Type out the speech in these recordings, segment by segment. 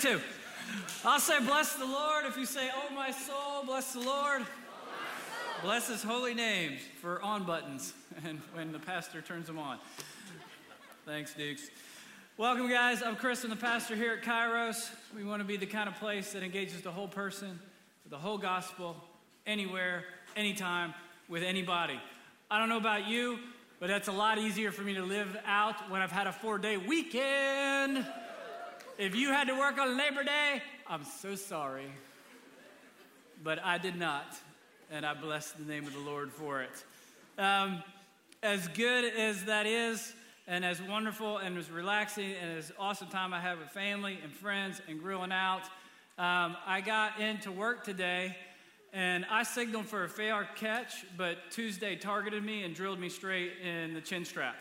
Take. I'll say, Bless the Lord. If you say, Oh, my soul, bless the Lord. Bless his holy name for on buttons and when the pastor turns them on. Thanks, Dukes. Welcome, guys. I'm Chris. I'm the pastor here at Kairos. We want to be the kind of place that engages the whole person, the whole gospel, anywhere, anytime, with anybody. I don't know about you, but that's a lot easier for me to live out when I've had a four day weekend. If you had to work on Labor Day, I'm so sorry. But I did not, and I bless the name of the Lord for it. Um, as good as that is, and as wonderful and as relaxing and as awesome time I have with family and friends and grilling out. Um, I got into work today and I signaled for a fair catch, but Tuesday targeted me and drilled me straight in the chin strap.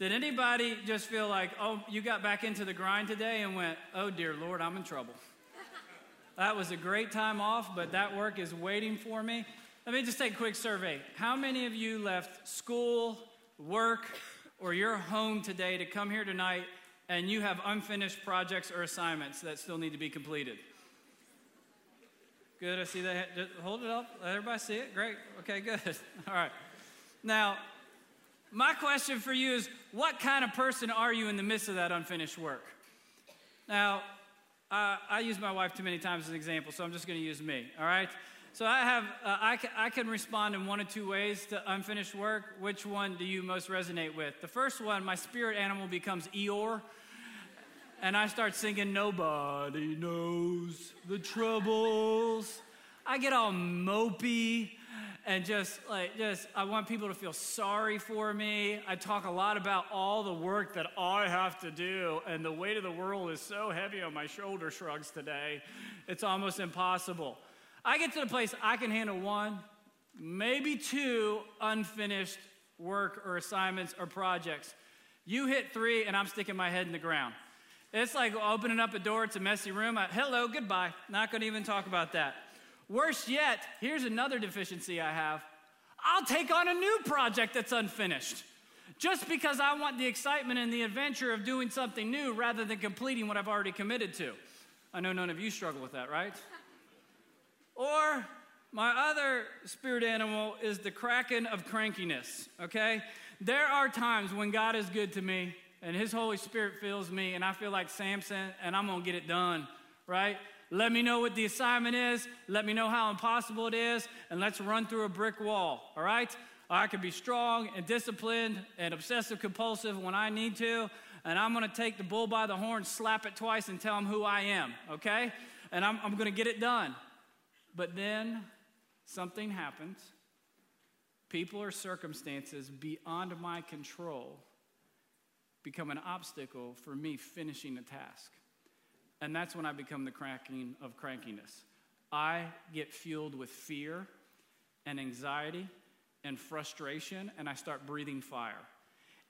Did anybody just feel like, oh, you got back into the grind today and went, oh dear Lord, I'm in trouble? that was a great time off, but that work is waiting for me. Let me just take a quick survey. How many of you left school, work, or you're home today to come here tonight and you have unfinished projects or assignments that still need to be completed. Good, I see that. Hold it up. Let everybody see it. Great. Okay, good. All right. Now, my question for you is what kind of person are you in the midst of that unfinished work? Now, uh, I use my wife too many times as an example, so I'm just going to use me, all right? So I have, uh, I, can, I can respond in one of two ways to unfinished work. Which one do you most resonate with? The first one, my spirit animal becomes Eeyore, and I start singing, Nobody knows the troubles. I get all mopey and just like, just, I want people to feel sorry for me. I talk a lot about all the work that I have to do, and the weight of the world is so heavy on my shoulder shrugs today, it's almost impossible. I get to the place I can handle one, maybe two unfinished work or assignments or projects. You hit three, and I'm sticking my head in the ground. It's like opening up a door, it's a messy room. I, Hello, goodbye. Not gonna even talk about that. Worse yet, here's another deficiency I have I'll take on a new project that's unfinished. Just because I want the excitement and the adventure of doing something new rather than completing what I've already committed to. I know none of you struggle with that, right? Or my other spirit animal is the kraken of crankiness, okay? There are times when God is good to me and His Holy Spirit fills me, and I feel like Samson, and I'm gonna get it done, right? Let me know what the assignment is, let me know how impossible it is, and let's run through a brick wall, all right? I can be strong and disciplined and obsessive compulsive when I need to, and I'm gonna take the bull by the horn, slap it twice, and tell him who I am, okay? And I'm, I'm gonna get it done. But then something happens. People or circumstances beyond my control become an obstacle for me finishing the task. And that's when I become the kraken of crankiness. I get fueled with fear and anxiety and frustration, and I start breathing fire.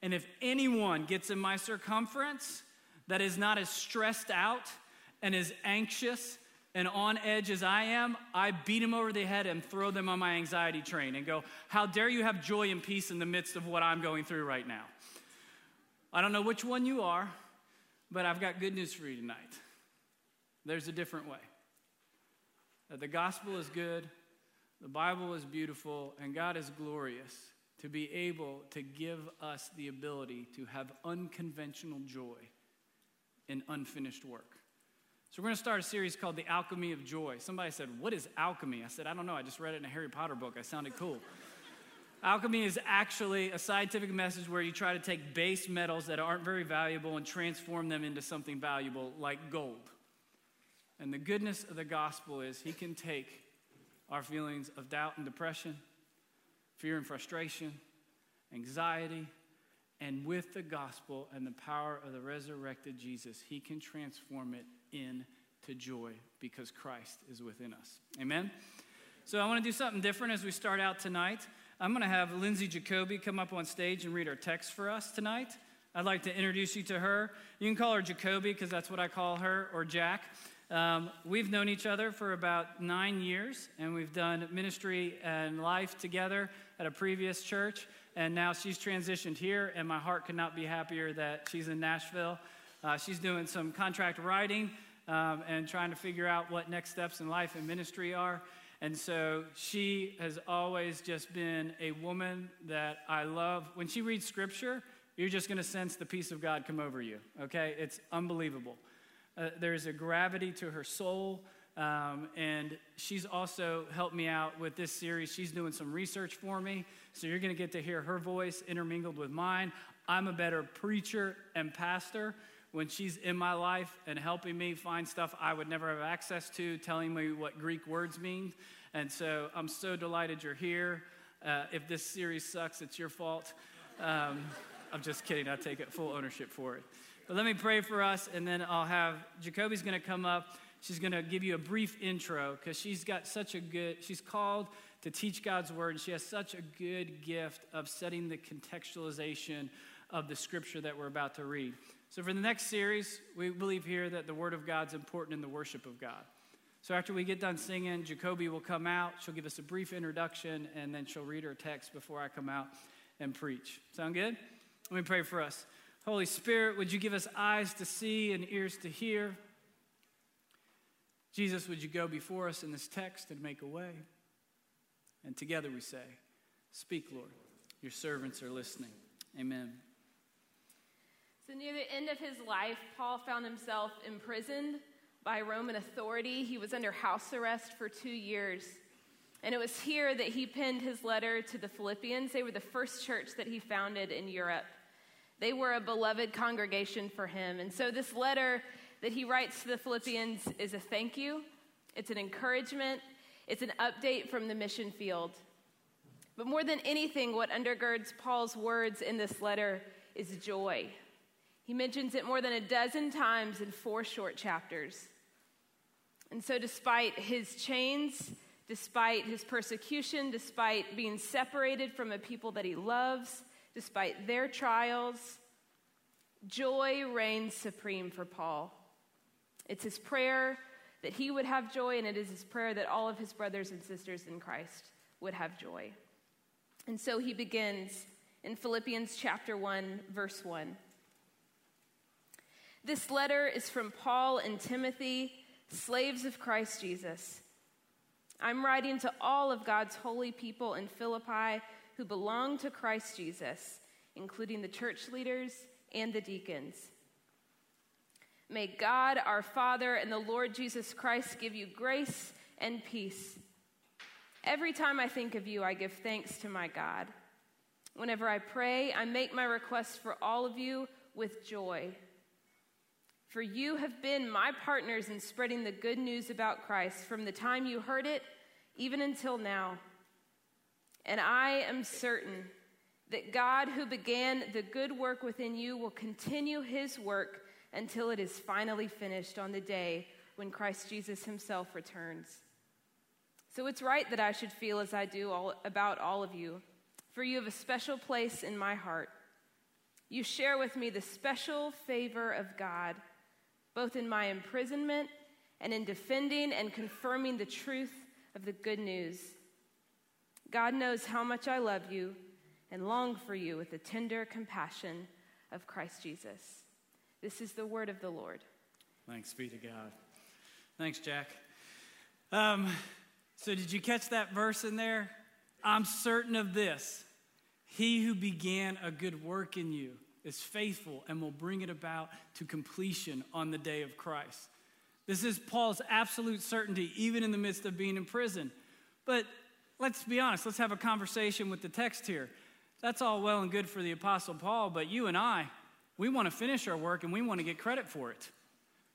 And if anyone gets in my circumference that is not as stressed out and as anxious and on edge as I am, I beat them over the head and throw them on my anxiety train and go, How dare you have joy and peace in the midst of what I'm going through right now? I don't know which one you are, but I've got good news for you tonight. There's a different way. That the gospel is good, the Bible is beautiful, and God is glorious to be able to give us the ability to have unconventional joy in unfinished work. So, we're going to start a series called The Alchemy of Joy. Somebody said, What is alchemy? I said, I don't know. I just read it in a Harry Potter book. I sounded cool. alchemy is actually a scientific message where you try to take base metals that aren't very valuable and transform them into something valuable like gold. And the goodness of the gospel is he can take our feelings of doubt and depression, fear and frustration, anxiety, and with the gospel and the power of the resurrected Jesus, he can transform it into joy because Christ is within us. Amen? So I want to do something different as we start out tonight. I'm going to have Lindsay Jacoby come up on stage and read our text for us tonight. I'd like to introduce you to her. You can call her Jacoby because that's what I call her, or Jack. Um, we've known each other for about nine years, and we've done ministry and life together at a previous church. And now she's transitioned here, and my heart could not be happier that she's in Nashville. Uh, she's doing some contract writing um, and trying to figure out what next steps in life and ministry are. And so she has always just been a woman that I love. When she reads scripture, you're just going to sense the peace of God come over you, okay? It's unbelievable. Uh, there's a gravity to her soul. Um, and she's also helped me out with this series. She's doing some research for me. So you're going to get to hear her voice intermingled with mine. I'm a better preacher and pastor when she's in my life and helping me find stuff I would never have access to, telling me what Greek words mean. And so I'm so delighted you're here. Uh, if this series sucks, it's your fault. Um, I'm just kidding. I take full ownership for it. But let me pray for us, and then I'll have Jacoby's going to come up. She's going to give you a brief intro because she's got such a good, she's called to teach God's word, and she has such a good gift of setting the contextualization of the scripture that we're about to read. So, for the next series, we believe here that the Word of God's important in the worship of God. So, after we get done singing, Jacoby will come out. She'll give us a brief introduction, and then she'll read her text before I come out and preach. Sound good? Let me pray for us. Holy Spirit, would you give us eyes to see and ears to hear? Jesus, would you go before us in this text and make a way? And together we say, Speak, Lord. Your servants are listening. Amen. So, near the end of his life, Paul found himself imprisoned by Roman authority. He was under house arrest for two years. And it was here that he penned his letter to the Philippians. They were the first church that he founded in Europe. They were a beloved congregation for him. And so, this letter that he writes to the Philippians is a thank you, it's an encouragement, it's an update from the mission field. But more than anything, what undergirds Paul's words in this letter is joy. He mentions it more than a dozen times in four short chapters. And so, despite his chains, despite his persecution, despite being separated from a people that he loves, despite their trials, joy reigns supreme for Paul. It's his prayer that he would have joy, and it is his prayer that all of his brothers and sisters in Christ would have joy. And so he begins in Philippians chapter 1, verse 1. This letter is from Paul and Timothy, slaves of Christ Jesus. I'm writing to all of God's holy people in Philippi who belong to Christ Jesus, including the church leaders and the deacons. May God, our Father, and the Lord Jesus Christ give you grace and peace. Every time I think of you, I give thanks to my God. Whenever I pray, I make my requests for all of you with joy for you have been my partners in spreading the good news about Christ from the time you heard it even until now. And I am certain that God, who began the good work within you, will continue his work until it is finally finished on the day when Christ Jesus himself returns. So it's right that I should feel as I do all, about all of you, for you have a special place in my heart. You share with me the special favor of God both in my imprisonment and in defending and confirming the truth of the good news. God knows how much I love you and long for you with the tender compassion of Christ Jesus. This is the word of the Lord. Thanks be to God. Thanks, Jack. Um, so, did you catch that verse in there? I'm certain of this. He who began a good work in you is faithful and will bring it about to completion on the day of Christ. This is Paul's absolute certainty, even in the midst of being in prison. But let's be honest, let's have a conversation with the text here. That's all well and good for the Apostle Paul, but you and I, we want to finish our work and we want to get credit for it.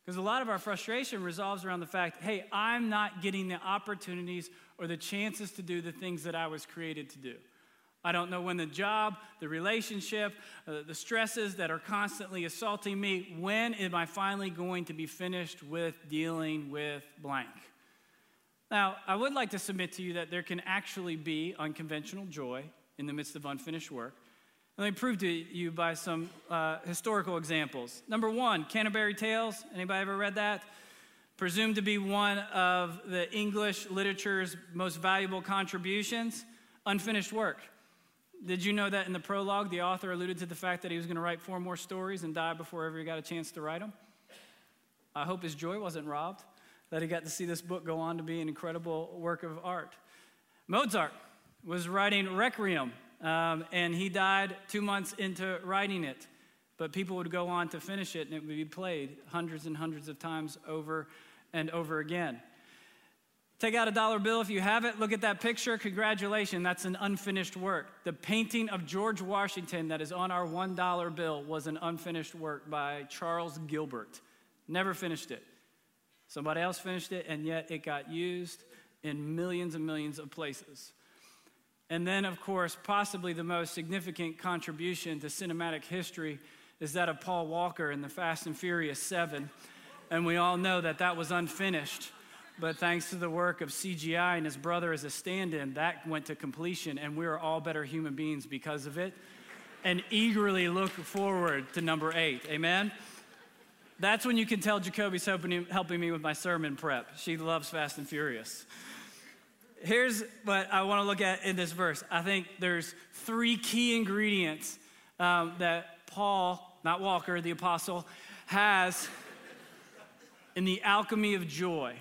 Because a lot of our frustration resolves around the fact hey, I'm not getting the opportunities or the chances to do the things that I was created to do. I don't know when the job, the relationship, uh, the stresses that are constantly assaulting me, when am I finally going to be finished with dealing with blank? Now, I would like to submit to you that there can actually be unconventional joy in the midst of unfinished work. Let me prove to you by some uh, historical examples. Number one, Canterbury Tales. Anybody ever read that? Presumed to be one of the English literature's most valuable contributions. Unfinished work. Did you know that in the prologue, the author alluded to the fact that he was going to write four more stories and die before ever he got a chance to write them? I hope his joy wasn't robbed, that he got to see this book go on to be an incredible work of art. Mozart was writing Requiem, um, and he died two months into writing it. But people would go on to finish it, and it would be played hundreds and hundreds of times over and over again. Take out a dollar bill if you have it. Look at that picture. Congratulations, that's an unfinished work. The painting of George Washington that is on our $1 bill was an unfinished work by Charles Gilbert. Never finished it. Somebody else finished it, and yet it got used in millions and millions of places. And then, of course, possibly the most significant contribution to cinematic history is that of Paul Walker in the Fast and Furious 7. And we all know that that was unfinished. But thanks to the work of CGI and his brother as a stand in, that went to completion, and we are all better human beings because of it. And eagerly look forward to number eight. Amen? That's when you can tell Jacoby's helping, me with my sermon prep. She loves Fast and Furious. Here's what I want to look at in this verse. I think there's three key ingredients um, that Paul, not Walker, the apostle, has in the alchemy of joy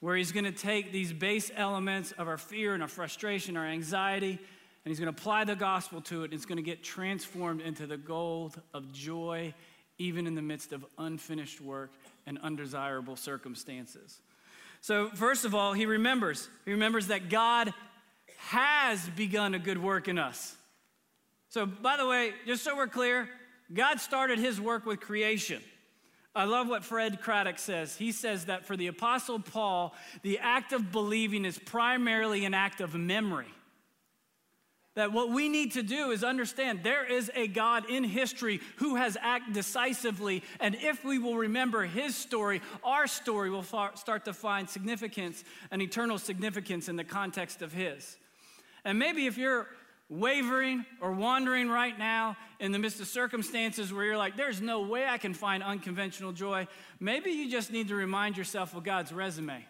where he's going to take these base elements of our fear and our frustration, our anxiety, and he's going to apply the gospel to it. And it's going to get transformed into the gold of joy, even in the midst of unfinished work and undesirable circumstances. So, first of all, he remembers. He remembers that God has begun a good work in us. So, by the way, just so we're clear, God started his work with creation. I love what Fred Craddock says. He says that for the Apostle Paul, the act of believing is primarily an act of memory. That what we need to do is understand there is a God in history who has acted decisively, and if we will remember his story, our story will start to find significance and eternal significance in the context of his. And maybe if you're wavering or wandering right now in the midst of circumstances where you're like, there's no way I can find unconventional joy, maybe you just need to remind yourself of God's resume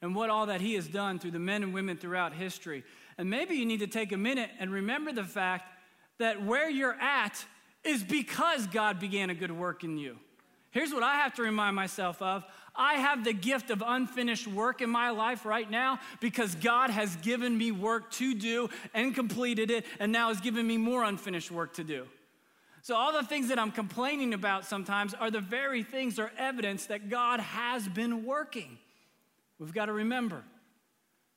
and what all that He has done through the men and women throughout history. And maybe you need to take a minute and remember the fact that where you're at is because God began a good work in you. Here's what I have to remind myself of I have the gift of unfinished work in my life right now because God has given me work to do and completed it, and now has given me more unfinished work to do. So, all the things that I'm complaining about sometimes are the very things or evidence that God has been working. We've got to remember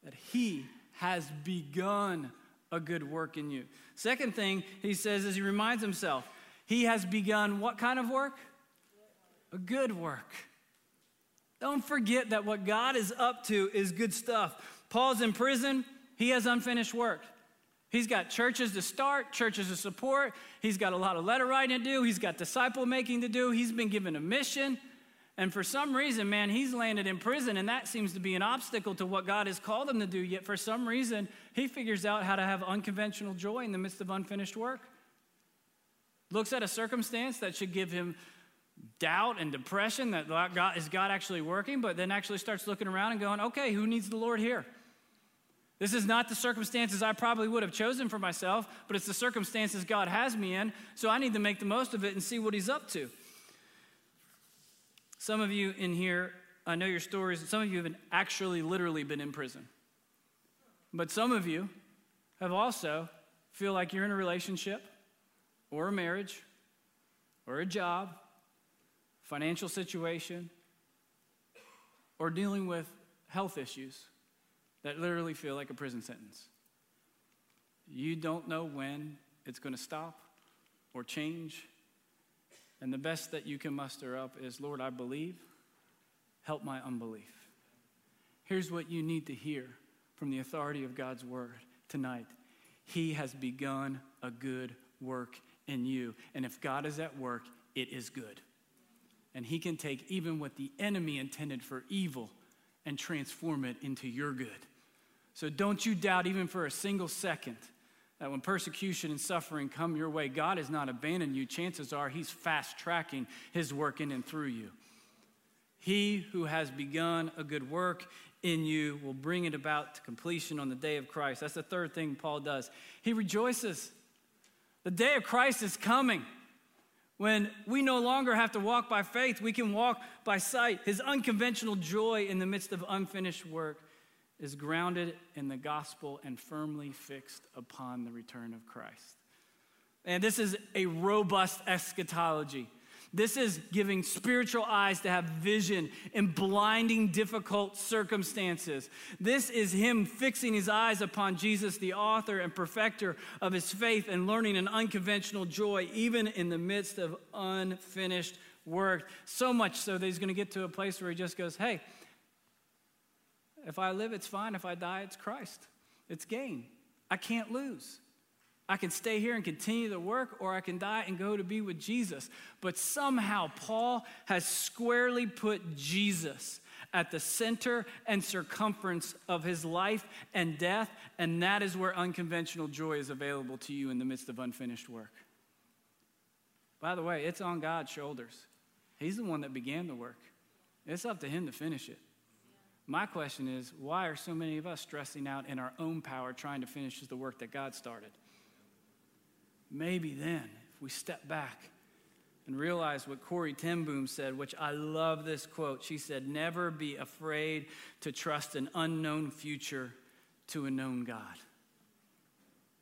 that He has begun a good work in you. Second thing he says is he reminds himself, He has begun what kind of work? A good work. Don't forget that what God is up to is good stuff. Paul's in prison, he has unfinished work. He's got churches to start, churches to support. He's got a lot of letter writing to do. He's got disciple making to do. He's been given a mission. And for some reason, man, he's landed in prison, and that seems to be an obstacle to what God has called him to do. Yet for some reason, he figures out how to have unconventional joy in the midst of unfinished work. Looks at a circumstance that should give him doubt and depression that God, is God actually working, but then actually starts looking around and going, okay, who needs the Lord here? This is not the circumstances I probably would have chosen for myself, but it's the circumstances God has me in, so I need to make the most of it and see what He's up to. Some of you in here, I know your stories, and some of you have actually literally been in prison. But some of you have also feel like you're in a relationship or a marriage or a job financial situation, or dealing with health issues that literally feel like a prison sentence. You don't know when it's going to stop or change. And the best that you can muster up is Lord, I believe, help my unbelief. Here's what you need to hear from the authority of God's word tonight He has begun a good work in you. And if God is at work, it is good and he can take even what the enemy intended for evil and transform it into your good. So don't you doubt, even for a single second, that when persecution and suffering come your way, God has not abandoned you. Chances are he's fast tracking his work in and through you. He who has begun a good work in you will bring it about to completion on the day of Christ. That's the third thing Paul does. He rejoices. The day of Christ is coming. When we no longer have to walk by faith, we can walk by sight. His unconventional joy in the midst of unfinished work is grounded in the gospel and firmly fixed upon the return of Christ. And this is a robust eschatology. This is giving spiritual eyes to have vision in blinding, difficult circumstances. This is Him fixing His eyes upon Jesus, the author and perfecter of His faith, and learning an unconventional joy, even in the midst of unfinished work. So much so that He's going to get to a place where He just goes, Hey, if I live, it's fine. If I die, it's Christ. It's gain. I can't lose. I can stay here and continue the work, or I can die and go to be with Jesus. But somehow, Paul has squarely put Jesus at the center and circumference of his life and death, and that is where unconventional joy is available to you in the midst of unfinished work. By the way, it's on God's shoulders. He's the one that began the work, it's up to Him to finish it. My question is why are so many of us stressing out in our own power trying to finish the work that God started? maybe then, if we step back and realize what Corrie ten Boom said, which I love this quote. She said, Never be afraid to trust an unknown future to a known God.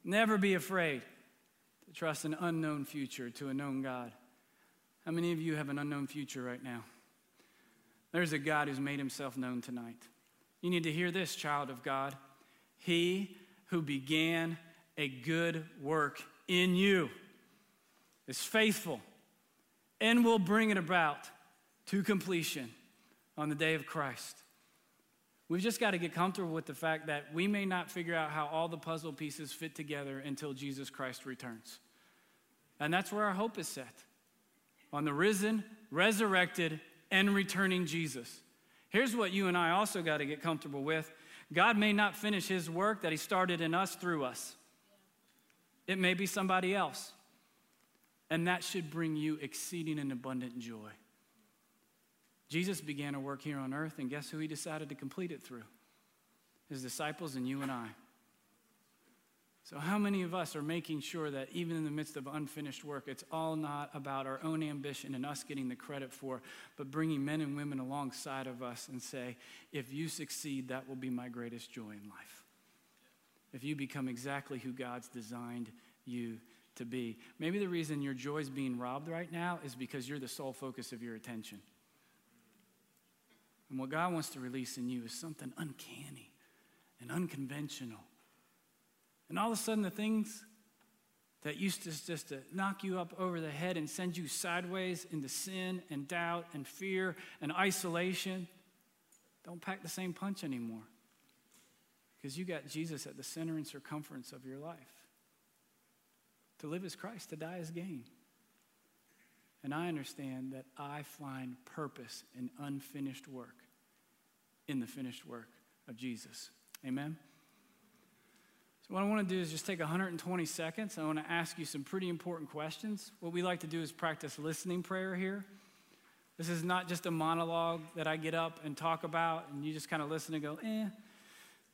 Never be afraid to trust an unknown future to a known God. How many of you have an unknown future right now? There's a God who's made himself known tonight. You need to hear this, child of God. He who began a good work in you is faithful and will bring it about to completion on the day of Christ. We've just got to get comfortable with the fact that we may not figure out how all the puzzle pieces fit together until Jesus Christ returns. And that's where our hope is set on the risen, resurrected, and returning Jesus. Here's what you and I also got to get comfortable with God may not finish his work that he started in us through us. It may be somebody else. And that should bring you exceeding and abundant joy. Jesus began a work here on earth, and guess who he decided to complete it through? His disciples and you and I. So, how many of us are making sure that even in the midst of unfinished work, it's all not about our own ambition and us getting the credit for, but bringing men and women alongside of us and say, if you succeed, that will be my greatest joy in life if you become exactly who God's designed you to be. Maybe the reason your joy is being robbed right now is because you're the sole focus of your attention. And what God wants to release in you is something uncanny and unconventional. And all of a sudden, the things that used to just to knock you up over the head and send you sideways into sin and doubt and fear and isolation don't pack the same punch anymore. Because you got Jesus at the center and circumference of your life. To live as Christ, to die as gain. And I understand that I find purpose in unfinished work in the finished work of Jesus. Amen? So, what I want to do is just take 120 seconds. I want to ask you some pretty important questions. What we like to do is practice listening prayer here. This is not just a monologue that I get up and talk about, and you just kind of listen and go, eh.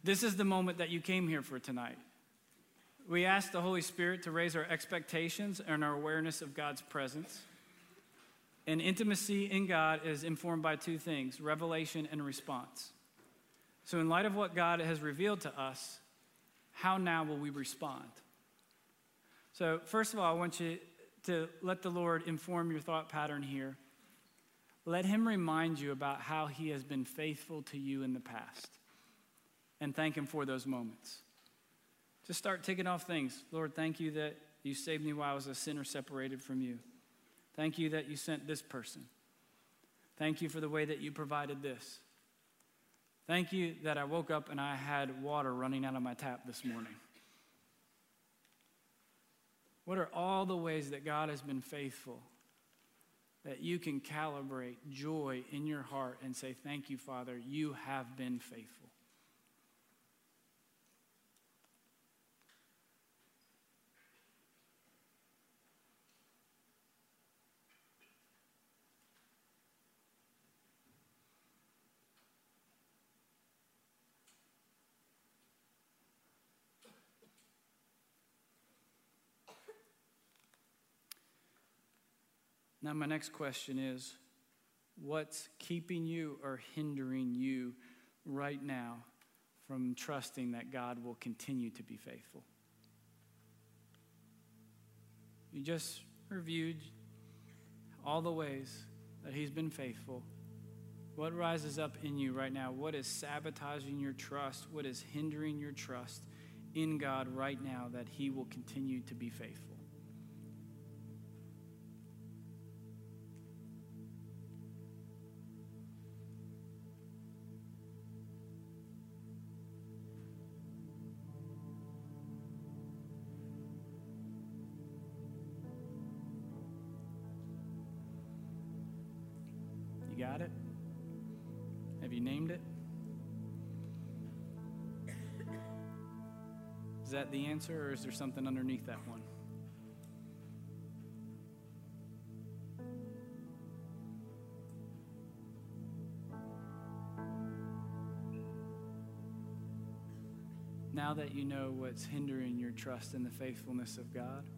This is the moment that you came here for tonight. We ask the Holy Spirit to raise our expectations and our awareness of God's presence. And intimacy in God is informed by two things revelation and response. So, in light of what God has revealed to us, how now will we respond? So, first of all, I want you to let the Lord inform your thought pattern here. Let Him remind you about how He has been faithful to you in the past and thank Him for those moments. Just start ticking off things. Lord, thank you that you saved me while I was a sinner separated from you. Thank you that you sent this person. Thank you for the way that you provided this. Thank you that I woke up and I had water running out of my tap this morning. What are all the ways that God has been faithful that you can calibrate joy in your heart and say, Thank you, Father, you have been faithful? Now, my next question is what's keeping you or hindering you right now from trusting that God will continue to be faithful? You just reviewed all the ways that He's been faithful. What rises up in you right now? What is sabotaging your trust? What is hindering your trust in God right now that He will continue to be faithful? You got it? Have you named it? Is that the answer, or is there something underneath that one? Now that you know what's hindering your trust in the faithfulness of God,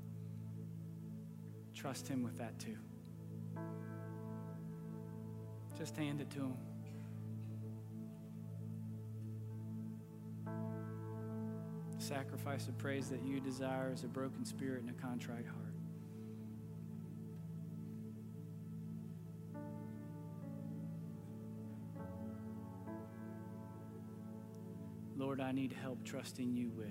trust Him with that too. Just hand it to Him. The sacrifice of praise that you desire is a broken spirit and a contrite heart. Lord, I need help trusting you with.